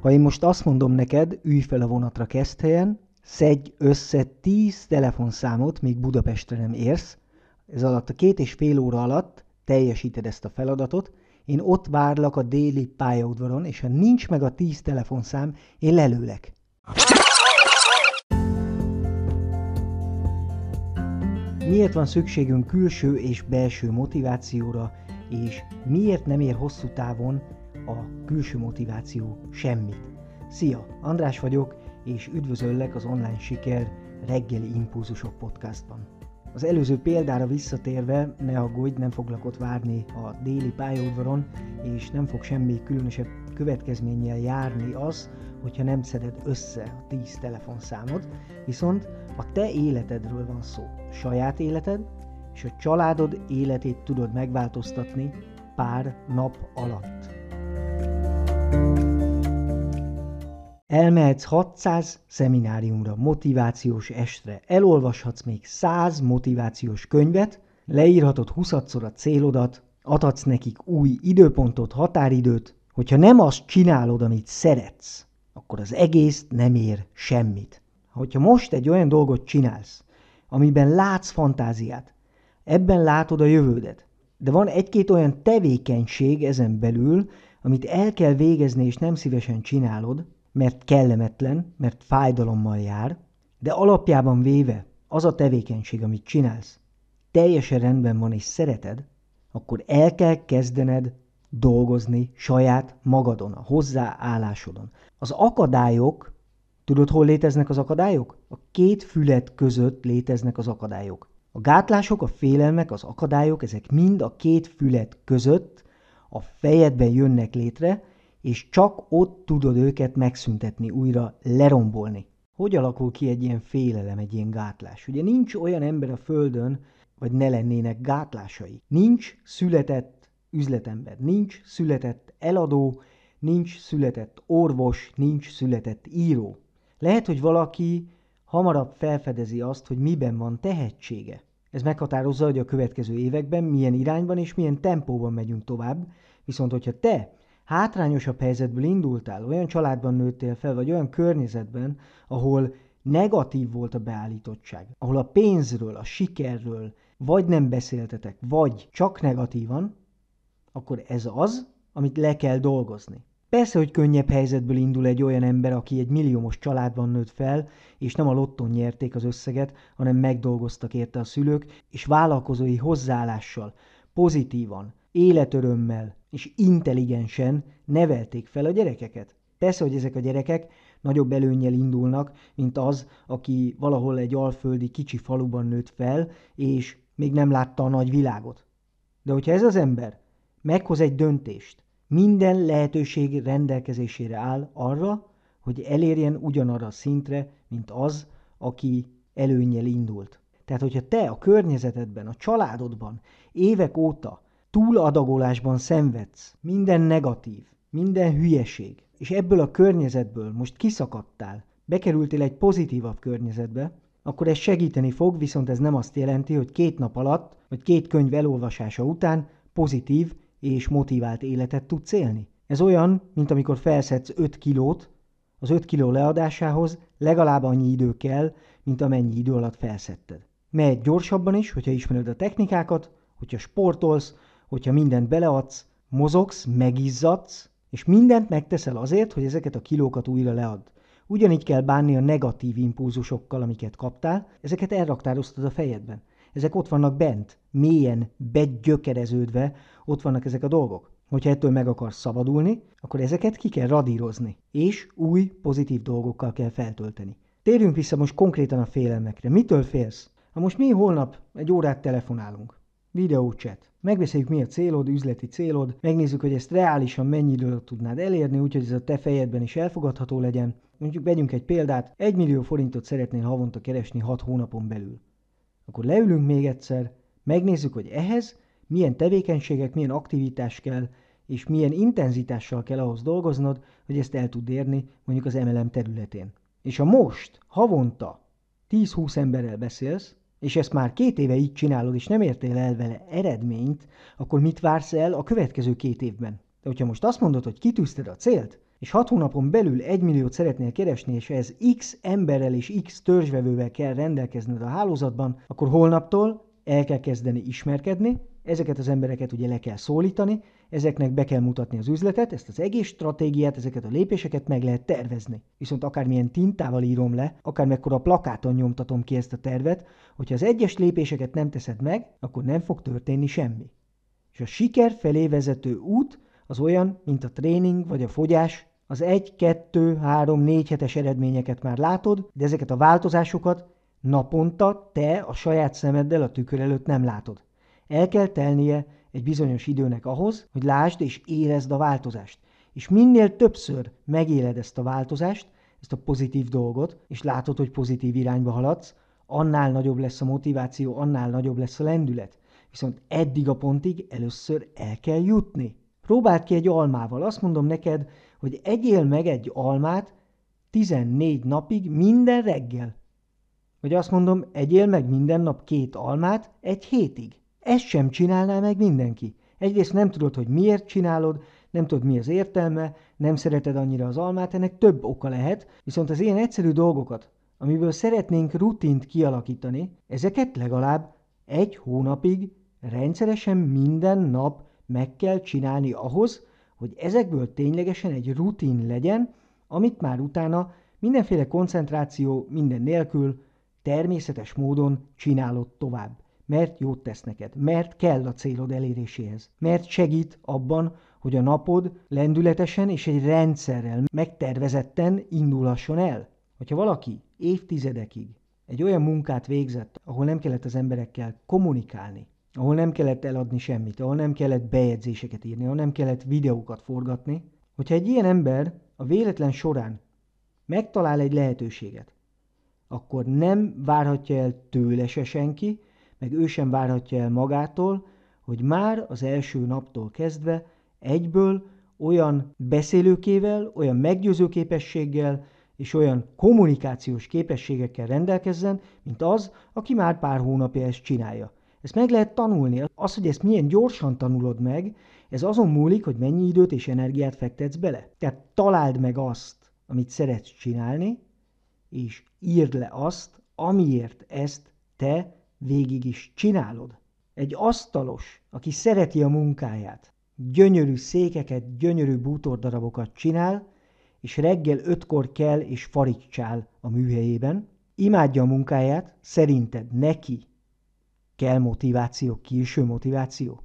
Ha én most azt mondom neked, ülj fel a vonatra Keszthelyen, szedj össze 10 telefonszámot, míg Budapestre nem érsz, ez alatt a két és fél óra alatt teljesíted ezt a feladatot, én ott várlak a déli pályaudvaron, és ha nincs meg a 10 telefonszám, én lelőlek. Miért van szükségünk külső és belső motivációra, és miért nem ér hosszú távon a külső motiváció semmit? Szia, András vagyok, és üdvözöllek az Online Siker reggeli impulzusok podcastban. Az előző példára visszatérve, ne aggódj, nem foglak ott várni a déli pályaudvaron, és nem fog semmi különösebb következménnyel járni az, hogyha nem szeded össze a 10 telefonszámod, viszont a te életedről van szó. Saját életed és a családod életét tudod megváltoztatni pár nap alatt. Elmehetsz 600 szemináriumra, motivációs estre, elolvashatsz még 100 motivációs könyvet, leírhatod 20-szor a célodat, adhatsz nekik új időpontot, határidőt, hogyha nem azt csinálod, amit szeretsz, akkor az egész nem ér semmit. Hogyha most egy olyan dolgot csinálsz, amiben látsz fantáziát, ebben látod a jövődet, de van egy-két olyan tevékenység ezen belül, amit el kell végezni és nem szívesen csinálod, mert kellemetlen, mert fájdalommal jár, de alapjában véve az a tevékenység, amit csinálsz, teljesen rendben van és szereted, akkor el kell kezdened dolgozni saját magadon, a hozzáállásodon. Az akadályok, tudod, hol léteznek az akadályok? A két fület között léteznek az akadályok. A gátlások, a félelmek, az akadályok, ezek mind a két fület között a fejedben jönnek létre, és csak ott tudod őket megszüntetni, újra lerombolni. Hogy alakul ki egy ilyen félelem, egy ilyen gátlás? Ugye nincs olyan ember a Földön, vagy ne lennének gátlásai. Nincs született üzletember, nincs született eladó, nincs született orvos, nincs született író. Lehet, hogy valaki hamarabb felfedezi azt, hogy miben van tehetsége. Ez meghatározza, hogy a következő években milyen irányban és milyen tempóban megyünk tovább, viszont hogyha te hátrányosabb helyzetből indultál, olyan családban nőttél fel, vagy olyan környezetben, ahol negatív volt a beállítottság, ahol a pénzről, a sikerről vagy nem beszéltetek, vagy csak negatívan, akkor ez az, amit le kell dolgozni. Persze, hogy könnyebb helyzetből indul egy olyan ember, aki egy milliómos családban nőtt fel, és nem a lotton nyerték az összeget, hanem megdolgoztak érte a szülők, és vállalkozói hozzáállással, pozitívan, életörömmel és intelligensen nevelték fel a gyerekeket. Persze, hogy ezek a gyerekek nagyobb előnnyel indulnak, mint az, aki valahol egy alföldi kicsi faluban nőtt fel, és még nem látta a nagy világot. De hogyha ez az ember meghoz egy döntést, minden lehetőség rendelkezésére áll arra, hogy elérjen ugyanarra a szintre, mint az, aki előnnyel indult. Tehát, hogyha te a környezetedben, a családodban évek óta túladagolásban szenvedsz, minden negatív, minden hülyeség, és ebből a környezetből most kiszakadtál, bekerültél egy pozitívabb környezetbe, akkor ez segíteni fog, viszont ez nem azt jelenti, hogy két nap alatt, vagy két könyv elolvasása után pozitív és motivált életet tudsz élni. Ez olyan, mint amikor felszedsz 5 kilót, az 5 kiló leadásához legalább annyi idő kell, mint amennyi idő alatt felszedted. Mehet gyorsabban is, hogyha ismered a technikákat, hogyha sportolsz, hogyha mindent beleadsz, mozogsz, megizzadsz, és mindent megteszel azért, hogy ezeket a kilókat újra leadd. Ugyanígy kell bánni a negatív impulzusokkal, amiket kaptál, ezeket elraktároztad a fejedben. Ezek ott vannak bent, mélyen, begyökereződve, ott vannak ezek a dolgok. Hogyha ettől meg akarsz szabadulni, akkor ezeket ki kell radírozni, és új, pozitív dolgokkal kell feltölteni. Térjünk vissza most konkrétan a félelmekre. Mitől félsz? Ha most mi holnap egy órát telefonálunk, videócset, Megbeszéljük, mi a célod, üzleti célod, megnézzük, hogy ezt reálisan mennyi időt tudnád elérni, úgyhogy ez a te fejedben is elfogadható legyen. Mondjuk vegyünk egy példát, 1 millió forintot szeretnél havonta keresni 6 hónapon belül. Akkor leülünk még egyszer, megnézzük, hogy ehhez milyen tevékenységek, milyen aktivitás kell, és milyen intenzitással kell ahhoz dolgoznod, hogy ezt el tud érni mondjuk az MLM területén. És ha most havonta 10-20 emberrel beszélsz, és ezt már két éve így csinálod, és nem értél el vele eredményt, akkor mit vársz el a következő két évben? De hogyha most azt mondod, hogy kitűzted a célt, és 6 hónapon belül 1 milliót szeretnél keresni, és ez X emberrel és X törzsvevővel kell rendelkezned a hálózatban, akkor holnaptól el kell kezdeni ismerkedni, ezeket az embereket ugye le kell szólítani, ezeknek be kell mutatni az üzletet, ezt az egész stratégiát, ezeket a lépéseket meg lehet tervezni. Viszont akármilyen tintával írom le, akármekkora plakáton nyomtatom ki ezt a tervet, hogyha az egyes lépéseket nem teszed meg, akkor nem fog történni semmi. És a siker felé vezető út az olyan, mint a tréning vagy a fogyás, az 1, 2, 3, 4 hetes eredményeket már látod, de ezeket a változásokat naponta te a saját szemeddel a tükör előtt nem látod. El kell telnie egy bizonyos időnek ahhoz, hogy lásd és érezd a változást. És minél többször megéled ezt a változást, ezt a pozitív dolgot, és látod, hogy pozitív irányba haladsz, annál nagyobb lesz a motiváció, annál nagyobb lesz a lendület. Viszont eddig a pontig először el kell jutni. Próbáld ki egy almával. Azt mondom neked, hogy egyél meg egy almát 14 napig minden reggel. Vagy azt mondom, egyél meg minden nap két almát egy hétig. Ezt sem csinálná meg mindenki. Egyrészt nem tudod, hogy miért csinálod, nem tudod, mi az értelme, nem szereted annyira az almát, ennek több oka lehet, viszont az ilyen egyszerű dolgokat, amiből szeretnénk rutint kialakítani, ezeket legalább egy hónapig rendszeresen minden nap meg kell csinálni ahhoz, hogy ezekből ténylegesen egy rutin legyen, amit már utána mindenféle koncentráció minden nélkül természetes módon csinálod tovább mert jót tesz neked, mert kell a célod eléréséhez, mert segít abban, hogy a napod lendületesen és egy rendszerrel megtervezetten indulhasson el. Hogyha valaki évtizedekig egy olyan munkát végzett, ahol nem kellett az emberekkel kommunikálni, ahol nem kellett eladni semmit, ahol nem kellett bejegyzéseket írni, ahol nem kellett videókat forgatni, hogyha egy ilyen ember a véletlen során megtalál egy lehetőséget, akkor nem várhatja el tőle se senki, meg ő sem várhatja el magától, hogy már az első naptól kezdve egyből olyan beszélőkével, olyan meggyőző képességgel és olyan kommunikációs képességekkel rendelkezzen, mint az, aki már pár hónapja ezt csinálja. Ezt meg lehet tanulni. Az, hogy ezt milyen gyorsan tanulod meg, ez azon múlik, hogy mennyi időt és energiát fektetsz bele. Tehát találd meg azt, amit szeretsz csinálni, és írd le azt, amiért ezt te végig is csinálod. Egy asztalos, aki szereti a munkáját, gyönyörű székeket, gyönyörű bútordarabokat csinál, és reggel ötkor kell és faricsál a műhelyében, imádja a munkáját, szerinted neki kell motiváció, külső motiváció?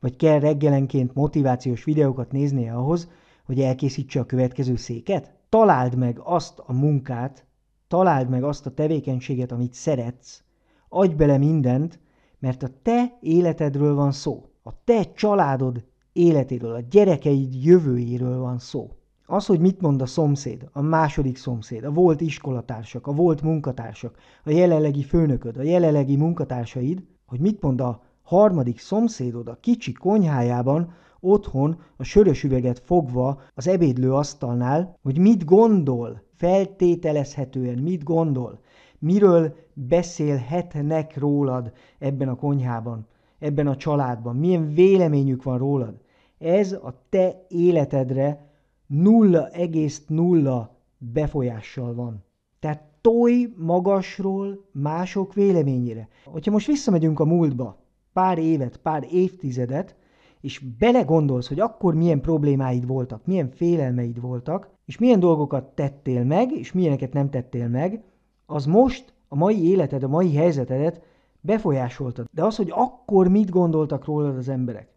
Vagy kell reggelenként motivációs videókat néznie ahhoz, hogy elkészítse a következő széket? Találd meg azt a munkát, találd meg azt a tevékenységet, amit szeretsz, adj bele mindent, mert a te életedről van szó. A te családod életéről, a gyerekeid jövőjéről van szó. Az, hogy mit mond a szomszéd, a második szomszéd, a volt iskolatársak, a volt munkatársak, a jelenlegi főnököd, a jelenlegi munkatársaid, hogy mit mond a harmadik szomszédod a kicsi konyhájában, otthon a sörös üveget fogva az ebédlő asztalnál, hogy mit gondol, feltételezhetően mit gondol, miről beszélhetnek rólad ebben a konyhában, ebben a családban, milyen véleményük van rólad. Ez a te életedre 0,0 befolyással van. Tehát tolj magasról mások véleményére. Hogyha most visszamegyünk a múltba, pár évet, pár évtizedet, és belegondolsz, hogy akkor milyen problémáid voltak, milyen félelmeid voltak, és milyen dolgokat tettél meg, és milyeneket nem tettél meg, az most a mai életed, a mai helyzetedet befolyásoltad. De az, hogy akkor mit gondoltak rólad az emberek,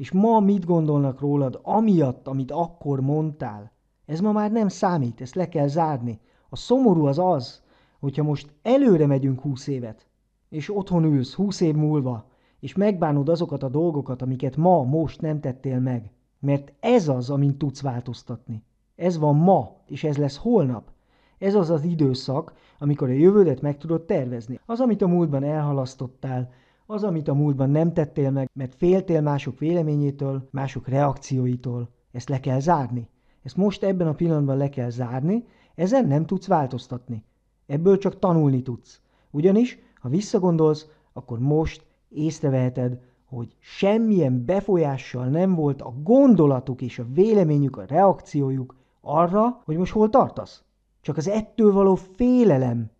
és ma mit gondolnak rólad, amiatt, amit akkor mondtál, ez ma már nem számít, ezt le kell zárni. A szomorú az az, hogyha most előre megyünk húsz évet, és otthon ülsz húsz év múlva, és megbánod azokat a dolgokat, amiket ma, most nem tettél meg. Mert ez az, amint tudsz változtatni. Ez van ma, és ez lesz holnap. Ez az az időszak, amikor a jövődet meg tudod tervezni. Az, amit a múltban elhalasztottál, az, amit a múltban nem tettél meg, mert féltél mások véleményétől, mások reakcióitól, ezt le kell zárni. Ezt most ebben a pillanatban le kell zárni, ezen nem tudsz változtatni. Ebből csak tanulni tudsz. Ugyanis, ha visszagondolsz, akkor most észreveheted, hogy semmilyen befolyással nem volt a gondolatuk és a véleményük, a reakciójuk arra, hogy most hol tartasz. Csak az ettől való félelem,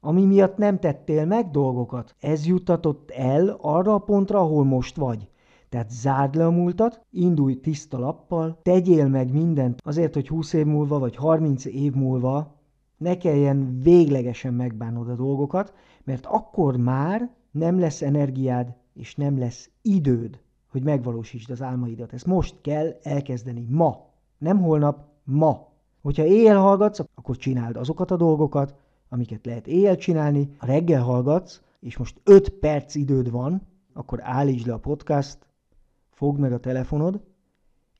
ami miatt nem tettél meg dolgokat, ez juttatott el arra a pontra, ahol most vagy. Tehát zárd le a múltat, indulj tiszta lappal, tegyél meg mindent azért, hogy 20 év múlva vagy 30 év múlva ne kelljen véglegesen megbánod a dolgokat, mert akkor már nem lesz energiád és nem lesz időd, hogy megvalósítsd az álmaidat. Ezt most kell elkezdeni, ma. Nem holnap, ma. Hogyha éjjel hallgatsz, akkor csináld azokat a dolgokat, amiket lehet éjjel csinálni. Ha reggel hallgatsz, és most 5 perc időd van, akkor állítsd le a podcast, fogd meg a telefonod,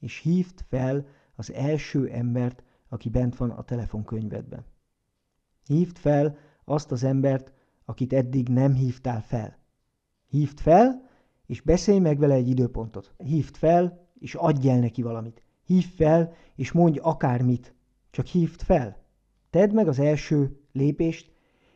és hívd fel az első embert, aki bent van a telefonkönyvedben. Hívd fel azt az embert, akit eddig nem hívtál fel. Hívd fel, és beszélj meg vele egy időpontot. Hívd fel, és adj el neki valamit. Hívd fel, és mondj akármit. Csak hívd fel. Tedd meg az első lépést,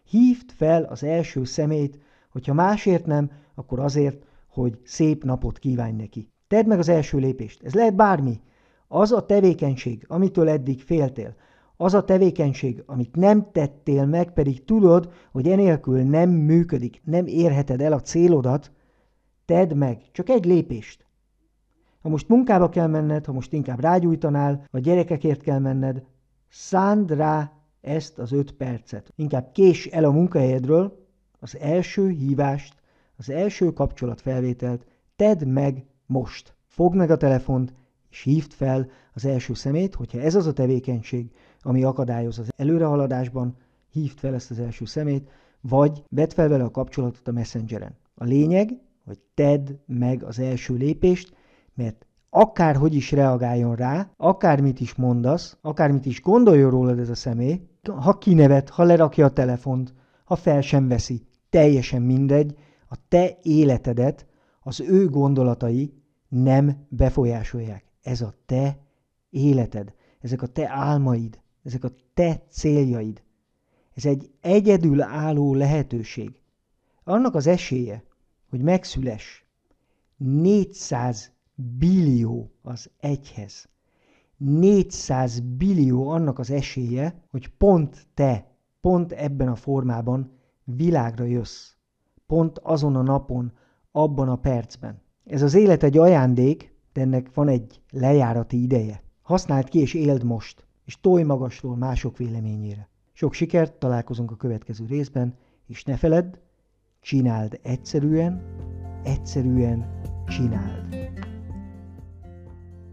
hívd fel az első szemét, hogyha másért nem, akkor azért, hogy szép napot kívánj neki. Tedd meg az első lépést. Ez lehet bármi. Az a tevékenység, amitől eddig féltél, az a tevékenység, amit nem tettél meg, pedig tudod, hogy enélkül nem működik, nem érheted el a célodat, tedd meg, csak egy lépést. Ha most munkába kell menned, ha most inkább rágyújtanál, vagy gyerekekért kell menned, szánd rá ezt az öt percet. Inkább kés el a munkahelyedről, az első hívást, az első kapcsolatfelvételt tedd meg most. Fogd meg a telefont, és hívd fel az első szemét, hogyha ez az a tevékenység, ami akadályoz az előrehaladásban, hívd fel ezt az első szemét, vagy vedd fel vele a kapcsolatot a messengeren. A lényeg, hogy tedd meg az első lépést, mert akárhogy is reagáljon rá, akármit is mondasz, akármit is gondoljon rólad ez a személy, ha kinevet, ha lerakja a telefont, ha fel sem veszi, teljesen mindegy, a te életedet az ő gondolatai nem befolyásolják. Ez a te életed, ezek a te álmaid, ezek a te céljaid. Ez egy egyedül álló lehetőség. Annak az esélye, hogy megszüles 400 billió az egyhez. 400 billió annak az esélye, hogy pont te, pont ebben a formában világra jössz. Pont azon a napon, abban a percben. Ez az élet egy ajándék, de ennek van egy lejárati ideje. Használd ki és éld most, és tolj magasról mások véleményére. Sok sikert, találkozunk a következő részben, és ne feledd, csináld egyszerűen, egyszerűen csináld.